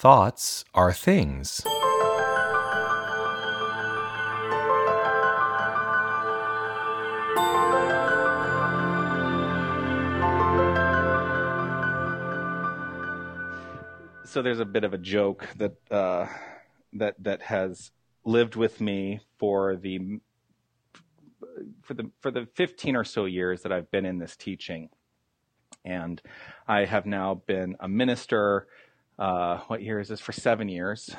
Thoughts are things. so there's a bit of a joke that uh, that that has lived with me for the for the for the 15 or so years that I've been in this teaching, and I have now been a minister. Uh, what year is this? For seven years.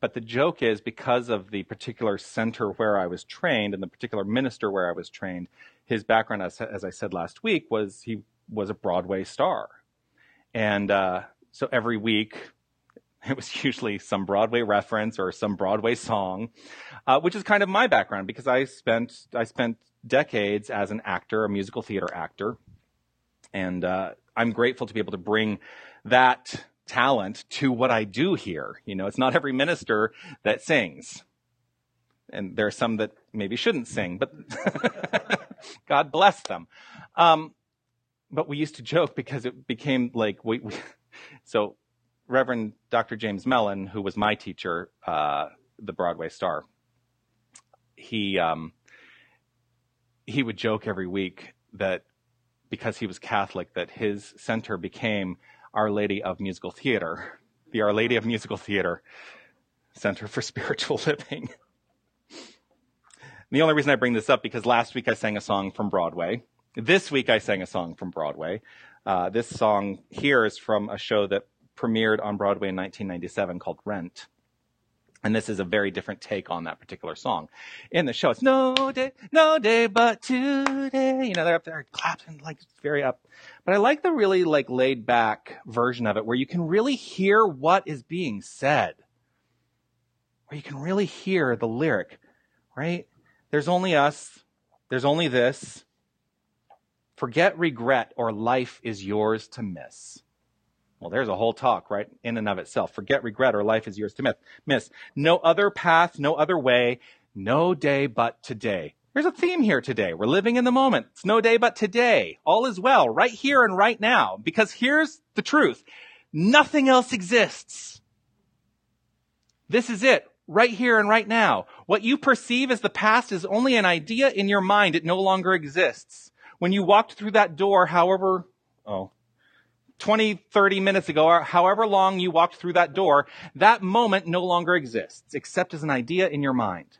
But the joke is because of the particular center where I was trained and the particular minister where I was trained, his background, as, as I said last week, was he was a Broadway star. And uh, so every week, it was usually some Broadway reference or some Broadway song, uh, which is kind of my background because I spent I spent decades as an actor, a musical theater actor, and uh, I'm grateful to be able to bring that talent to what I do here. You know, it's not every minister that sings, and there are some that maybe shouldn't sing, but God bless them. Um, but we used to joke because it became like we, we so Reverend Dr. James Mellon, who was my teacher, uh, the Broadway star, he um, he would joke every week that because he was Catholic, that his center became Our Lady of Musical Theater, the Our Lady of Musical Theater Center for Spiritual Living. the only reason I bring this up because last week I sang a song from Broadway this week I sang a song from Broadway. Uh, this song here is from a show that premiered on Broadway in 1997 called Rent. And this is a very different take on that particular song. In the show, it's no day, no day but today. You know, they're up there clapping like very up. But I like the really like laid back version of it where you can really hear what is being said. Where you can really hear the lyric, right? There's only us. There's only this. Forget regret, or life is yours to miss. Well, there's a whole talk, right, in and of itself. Forget regret, or life is yours to miss. Miss. No other path, no other way, no day but today. There's a theme here today. We're living in the moment. It's no day but today. All is well, right here and right now. Because here's the truth. Nothing else exists. This is it. Right here and right now. What you perceive as the past is only an idea in your mind. It no longer exists when you walked through that door, however, oh, 20, 30 minutes ago, or however long you walked through that door, that moment no longer exists, except as an idea in your mind.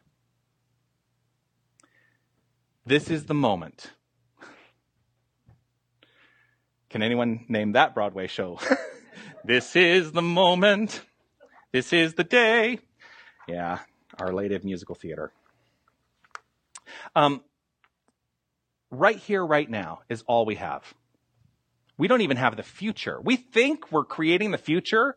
This is the moment. Can anyone name that Broadway show? this is the moment. This is the day. Yeah, Our Lady of Musical Theater. Um, right here, right now is all we have. We don't even have the future. We think we're creating the future.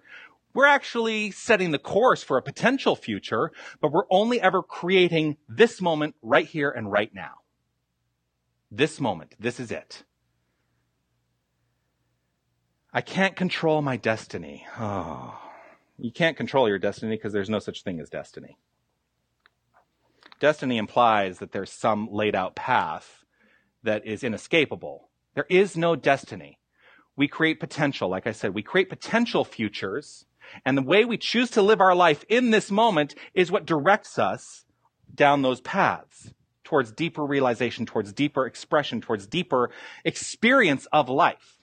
We're actually setting the course for a potential future, but we're only ever creating this moment right here and right now. This moment. This is it. I can't control my destiny. Oh. You can't control your destiny because there's no such thing as destiny. Destiny implies that there's some laid out path that is inescapable. There is no destiny. We create potential. Like I said, we create potential futures. And the way we choose to live our life in this moment is what directs us down those paths towards deeper realization, towards deeper expression, towards deeper experience of life.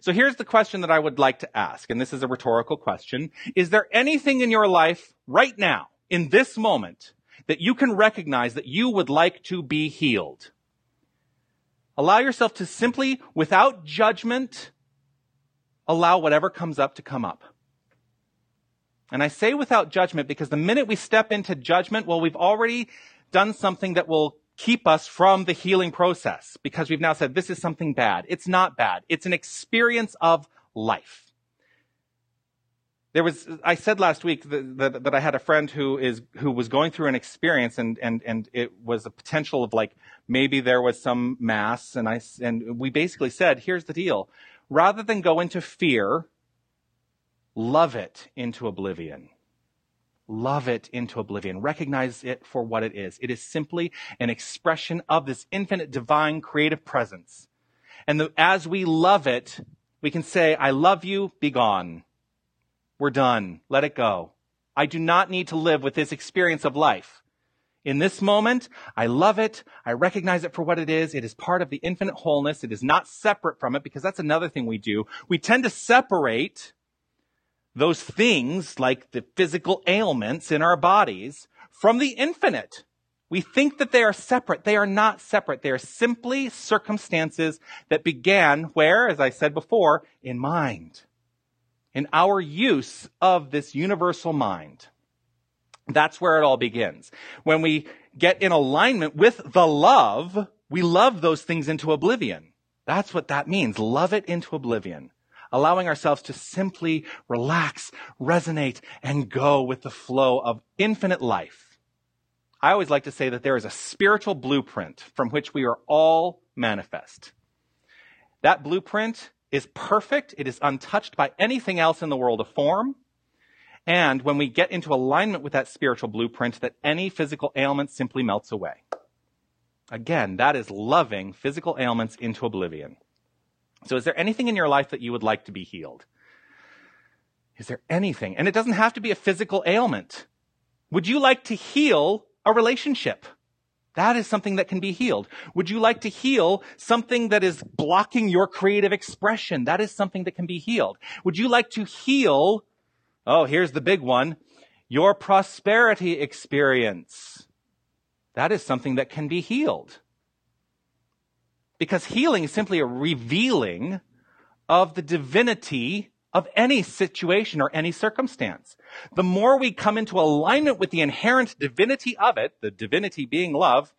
So here's the question that I would like to ask, and this is a rhetorical question. Is there anything in your life right now, in this moment, that you can recognize that you would like to be healed. Allow yourself to simply, without judgment, allow whatever comes up to come up. And I say without judgment because the minute we step into judgment, well, we've already done something that will keep us from the healing process because we've now said this is something bad. It's not bad. It's an experience of life there was i said last week that, that, that, i had a friend who is who was going through an experience and and and it was a potential of like maybe there was some mass and i and we basically said here's the deal rather than go into fear love it into oblivion love it into oblivion recognize it for what it is it is simply an expression of this infinite divine creative presence and the, as we love it We can say, I love you, be gone. We're done. Let it go. I do not need to live with this experience of life. In this moment, I love it. I recognize it for what it is. It is part of the infinite wholeness. It is not separate from it because that's another thing we do. We tend to separate those things like the physical ailments in our bodies from the infinite. We think that they are separate. They are not separate. They are simply circumstances that began where, as I said before, in mind. In our use of this universal mind. That's where it all begins. When we get in alignment with the love, we love those things into oblivion. That's what that means. Love it into oblivion. Allowing ourselves to simply relax, resonate, and go with the flow of infinite life. I always like to say that there is a spiritual blueprint from which we are all manifest. That blueprint is perfect. It is untouched by anything else in the world of form. And when we get into alignment with that spiritual blueprint, that any physical ailment simply melts away. Again, that is loving physical ailments into oblivion. So is there anything in your life that you would like to be healed? Is there anything? And it doesn't have to be a physical ailment. Would you like to heal a relationship? That is something that can be healed. Would you like to heal something that is blocking your creative expression? That is something that can be healed. Would you like to heal Oh, here's the big one. Your prosperity experience. That is something that can be healed. Because healing is simply a revealing of the divinity of any situation or any circumstance. The more we come into alignment with the inherent divinity of it, the divinity being love,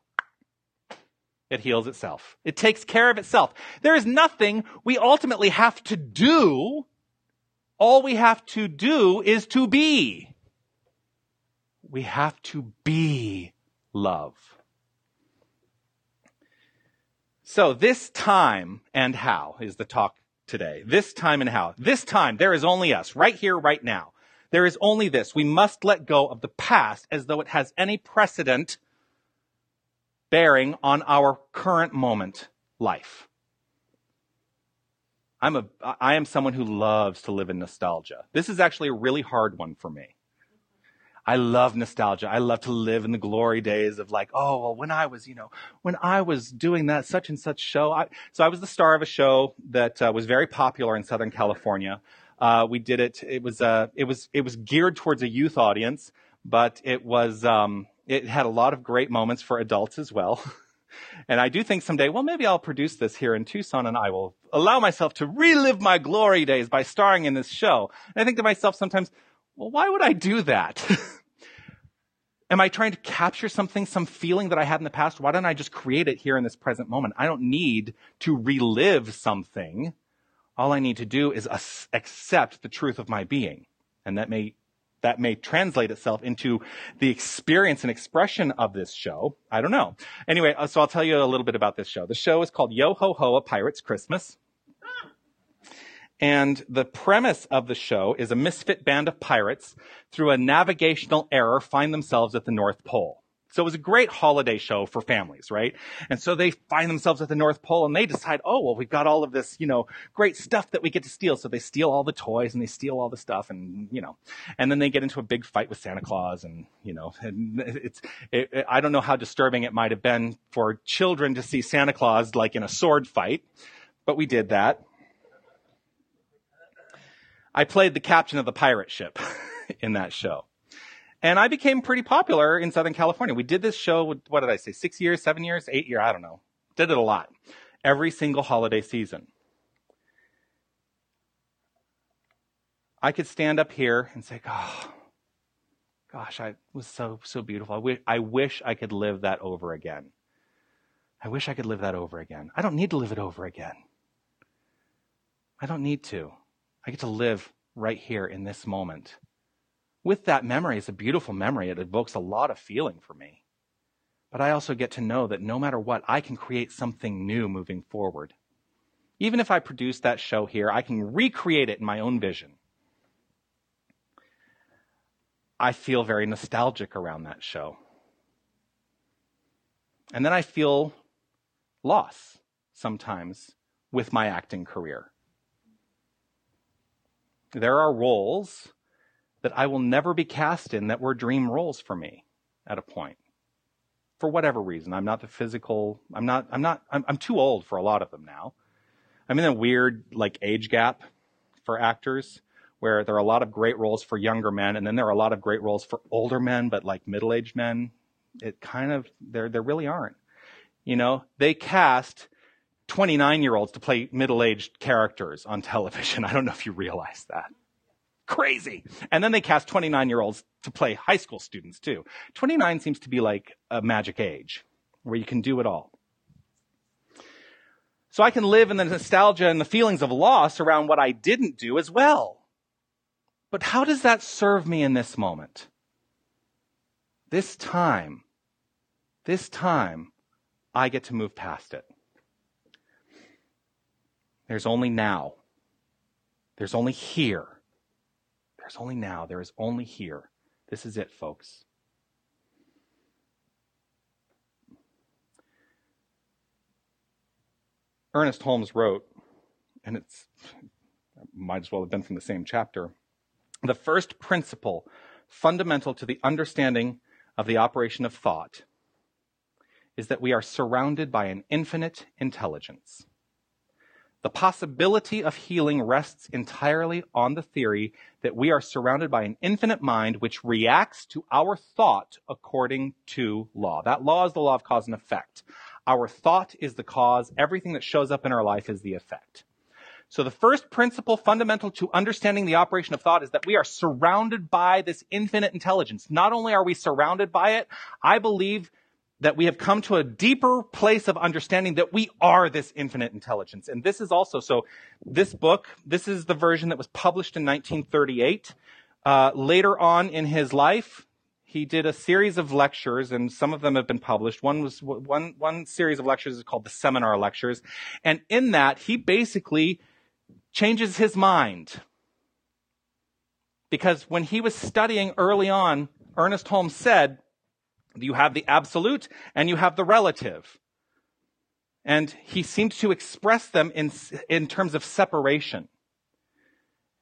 it heals itself. It takes care of itself. There is nothing we ultimately have to do all we have to do is to be. We have to be love. So this time and how is the talk today. This time and how. This time, there is only us, right here, right now. There is only this. We must let go of the past as though it has any precedent bearing on our current moment life. I'm a, I am someone who loves to live in nostalgia. This is actually a really hard one for me. I love nostalgia. I love to live in the glory days of like, oh, well, when I was, you know, when I was doing that such and such show. I, so I was the star of a show that uh, was very popular in Southern California. Uh, we did it. It was, uh, it was, it was geared towards a youth audience, but it was, um, it had a lot of great moments for adults as well. And I do think someday, well, maybe I'll produce this here in Tucson and I will allow myself to relive my glory days by starring in this show. And I think to myself sometimes, well, why would I do that? Am I trying to capture something, some feeling that I had in the past? Why don't I just create it here in this present moment? I don't need to relive something. All I need to do is accept the truth of my being. And that may that may translate itself into the experience and expression of this show. I don't know. Anyway, uh, so I'll tell you a little bit about this show. The show is called Yo Ho Ho, A Pirate's Christmas. And the premise of the show is a misfit band of pirates through a navigational error find themselves at the North Pole. So it was a great holiday show for families, right? And so they find themselves at the North Pole and they decide, oh, well, we've got all of this, you know, great stuff that we get to steal. So they steal all the toys and they steal all the stuff and, you know, and then they get into a big fight with Santa Claus and, you know, and it's, it, it, I don't know how disturbing it might have been for children to see Santa Claus like in a sword fight, but we did that. I played the captain of the pirate ship in that show. And I became pretty popular in Southern California. We did this show, what did I say, six years, seven years, eight years, I don't know. Did it a lot. Every single holiday season. I could stand up here and say, oh, gosh, I was so, so beautiful. I wish I could live that over again. I wish I could live that over again. I don't need to live it over again. I don't need to. I get to live right here in this moment with that memory, it's a beautiful memory. It evokes a lot of feeling for me. But I also get to know that no matter what, I can create something new moving forward. Even if I produce that show here, I can recreate it in my own vision. I feel very nostalgic around that show. And then I feel loss sometimes with my acting career. there are roles that I will never be cast in that were dream roles for me at a point. For whatever reason. I'm not the physical, I'm not, I'm not, I'm, I'm too old for a lot of them now. I'm in a weird, like, age gap for actors where there are a lot of great roles for younger men, and then there are a lot of great roles for older men, but like middle aged men. It kind of, there, there really aren't. You know, they cast 29 year olds to play middle aged characters on television. I don't know if you realize that. Crazy. And then they cast 29 year olds to play high school students too. 29 seems to be like a magic age where you can do it all. So I can live in the nostalgia and the feelings of loss around what I didn't do as well. But how does that serve me in this moment? This time, this time, I get to move past it. There's only now. There's only here. There's only now. There is only here. This is it, folks. Ernest Holmes wrote, and it's might as well have been from the same chapter. The first principle fundamental to the understanding of the operation of thought is that we are surrounded by an infinite intelligence. The possibility of healing rests entirely on the theory that we are surrounded by an infinite mind which reacts to our thought according to law. That law is the law of cause and effect. Our thought is the cause. Everything that shows up in our life is the effect. So the first principle fundamental to understanding the operation of thought is that we are surrounded by this infinite intelligence. Not only are we surrounded by it, I believe that we have come to a deeper place of understanding that we are this infinite intelligence. And this is also, so this book, this is the version that was published in 1938. Uh, later on in his life, he did a series of lectures, and some of them have been published. One was one one series of lectures is called the Seminar Lectures, and in that he basically changes his mind because when he was studying early on, Ernest Holmes said you have the absolute and you have the relative. And he seemed to express them in, in terms of separation.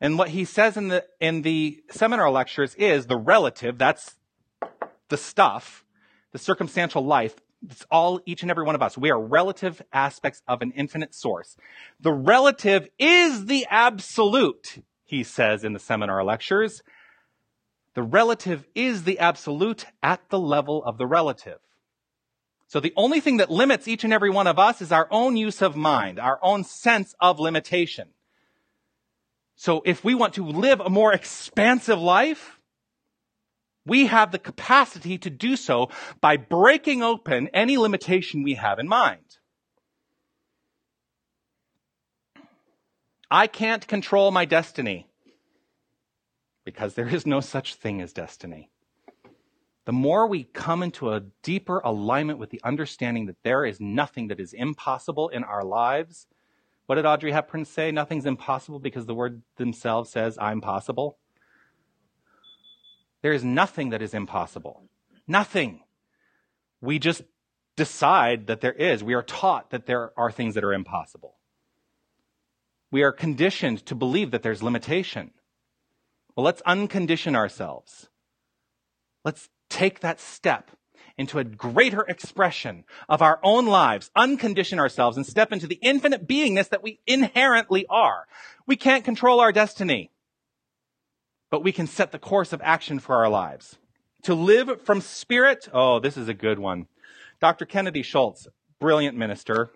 And what he says in the, in the seminar lectures is the relative, that's the stuff, the circumstantial life. It's all each and every one of us. We are relative aspects of an infinite source. The relative is the absolute, he says in the seminar lectures. The relative is the absolute at the level of the relative. So the only thing that limits each and every one of us is our own use of mind, our own sense of limitation. So if we want to live a more expansive life, we have the capacity to do so by breaking open any limitation we have in mind. I can't control my destiny because there is no such thing as destiny. The more we come into a deeper alignment with the understanding that there is nothing that is impossible in our lives, what did Audrey Hepburn say? Nothing's impossible because the word themselves says, I'm possible. There is nothing that is impossible. Nothing. We just decide that there is. We are taught that there are things that are impossible. We are conditioned to believe that there's limitation. Well, let's uncondition ourselves. Let's take that step into a greater expression of our own lives, uncondition ourselves, and step into the infinite beingness that we inherently are. We can't control our destiny, but we can set the course of action for our lives. To live from spirit, oh, this is a good one. Dr. Kennedy Shultz, brilliant minister,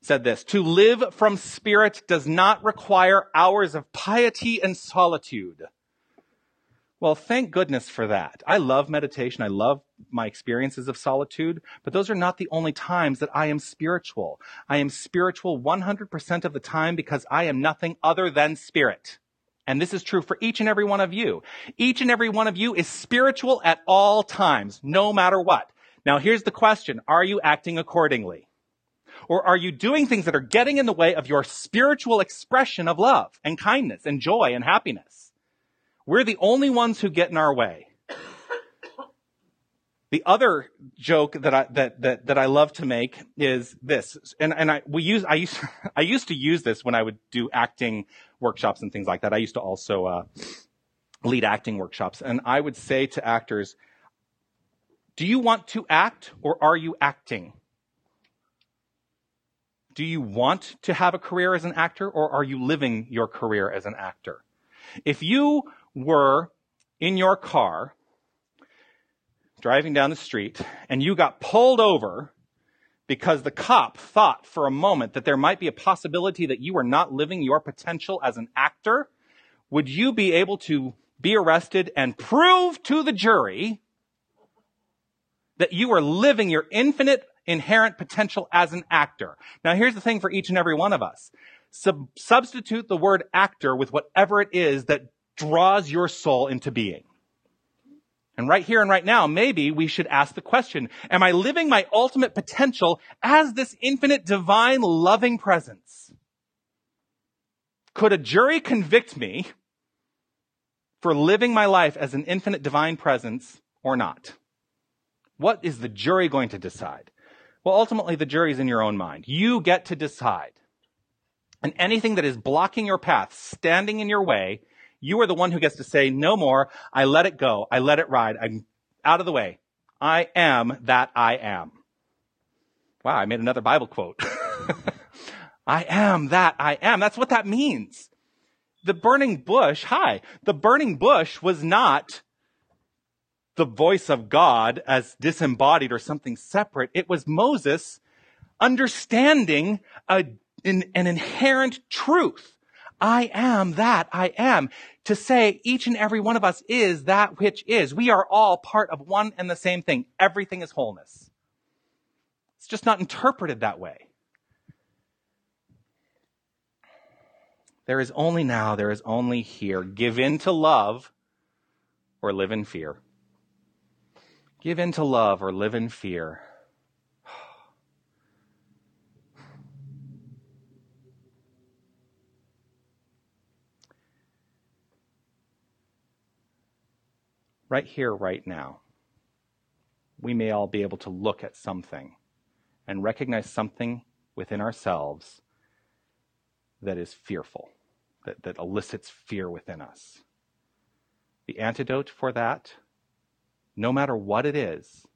said this To live from spirit does not require hours of piety and solitude. Well, thank goodness for that. I love meditation. I love my experiences of solitude, but those are not the only times that I am spiritual. I am spiritual 100% of the time because I am nothing other than spirit. And this is true for each and every one of you. Each and every one of you is spiritual at all times, no matter what. Now here's the question. Are you acting accordingly? Or are you doing things that are getting in the way of your spiritual expression of love and kindness and joy and happiness? We're the only ones who get in our way. The other joke that I that that that I love to make is this, and and I we use I used I used to use this when I would do acting workshops and things like that. I used to also uh, lead acting workshops, and I would say to actors, "Do you want to act, or are you acting?" Do you want to have a career as an actor or are you living your career as an actor? If you were in your car driving down the street and you got pulled over because the cop thought for a moment that there might be a possibility that you were not living your potential as an actor, would you be able to be arrested and prove to the jury that you are living your infinite inherent potential as an actor. Now here's the thing for each and every one of us. Sub- substitute the word actor with whatever it is that draws your soul into being. And right here and right now, maybe we should ask the question, am I living my ultimate potential as this infinite divine loving presence? Could a jury convict me for living my life as an infinite divine presence or not? What is the jury going to decide? Well, ultimately, the jury's in your own mind. You get to decide. And anything that is blocking your path, standing in your way, you are the one who gets to say, no more. I let it go. I let it ride. I'm out of the way. I am that I am. Wow, I made another Bible quote. I am that I am. That's what that means. The burning bush, hi, the burning bush was not the voice of God as disembodied or something separate. It was Moses understanding a, an, an inherent truth. I am that I am. To say each and every one of us is that which is. We are all part of one and the same thing. Everything is wholeness. It's just not interpreted that way. There is only now, there is only here. Give in to love or live in fear. Give in to love or live in fear. right here, right now, we may all be able to look at something and recognize something within ourselves that is fearful, that, that elicits fear within us. The antidote for that no matter what it is,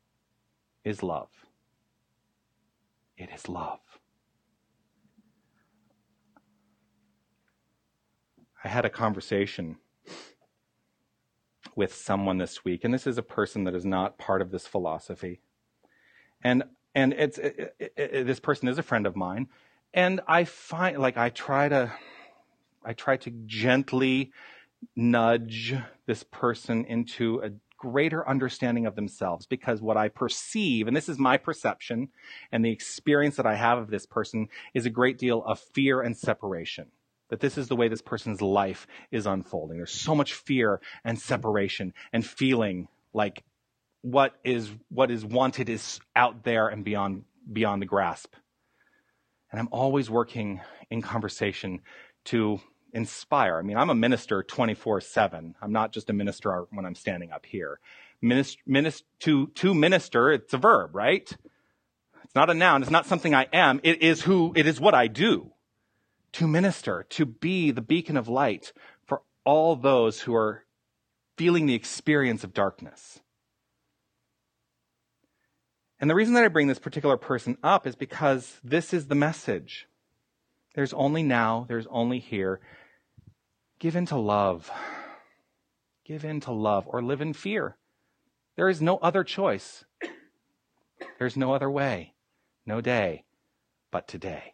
is love. It is love. I had a conversation with someone this week, and this is a person that is not part of this philosophy. And and it's it, it, it, this person is a friend of mine, and I find like I try to I try to gently nudge this person into a greater understanding of themselves because what I perceive, and this is my perception and the experience that I have of this person, is a great deal of fear and separation. That this is the way this person's life is unfolding. There's so much fear and separation and feeling like what is what is wanted is out there and beyond beyond the grasp. And I'm always working in conversation to inspire. I mean, I'm a minister 24 7. I'm not just a minister when I'm standing up here. Minist, minist, to, to minister, it's a verb, right? It's not a noun. It's not something I am. It is who, it is what I do. To minister, to be the beacon of light for all those who are feeling the experience of darkness. And the reason that I bring this particular person up is because this is the message. There's only now, there's only here. Give in to love. Give in to love or live in fear. There is no other choice. There's no other way, no day but today.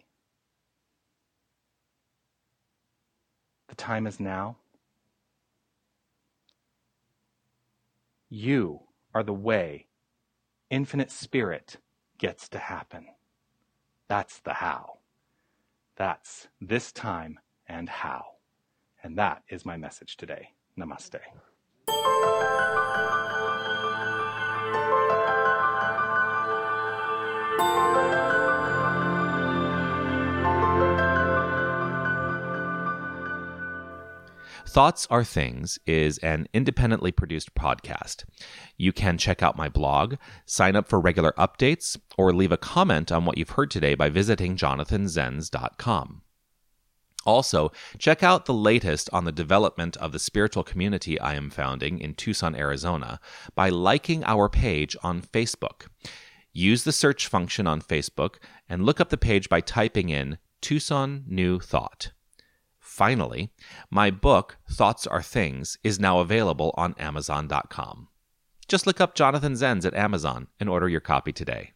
The time is now. You are the way infinite spirit gets to happen. That's the how. That's this time and how. And that is my message today. Namaste. Thoughts Are Things is an independently produced podcast. You can check out my blog, sign up for regular updates, or leave a comment on what you've heard today by visiting jonathanzenz.com. Also, check out the latest on the development of the spiritual community I am founding in Tucson, Arizona by liking our page on Facebook. Use the search function on Facebook and look up the page by typing in Tucson New Thought. Finally, my book, Thoughts Are Things, is now available on Amazon.com. Just look up Jonathan Zenz at Amazon and order your copy today.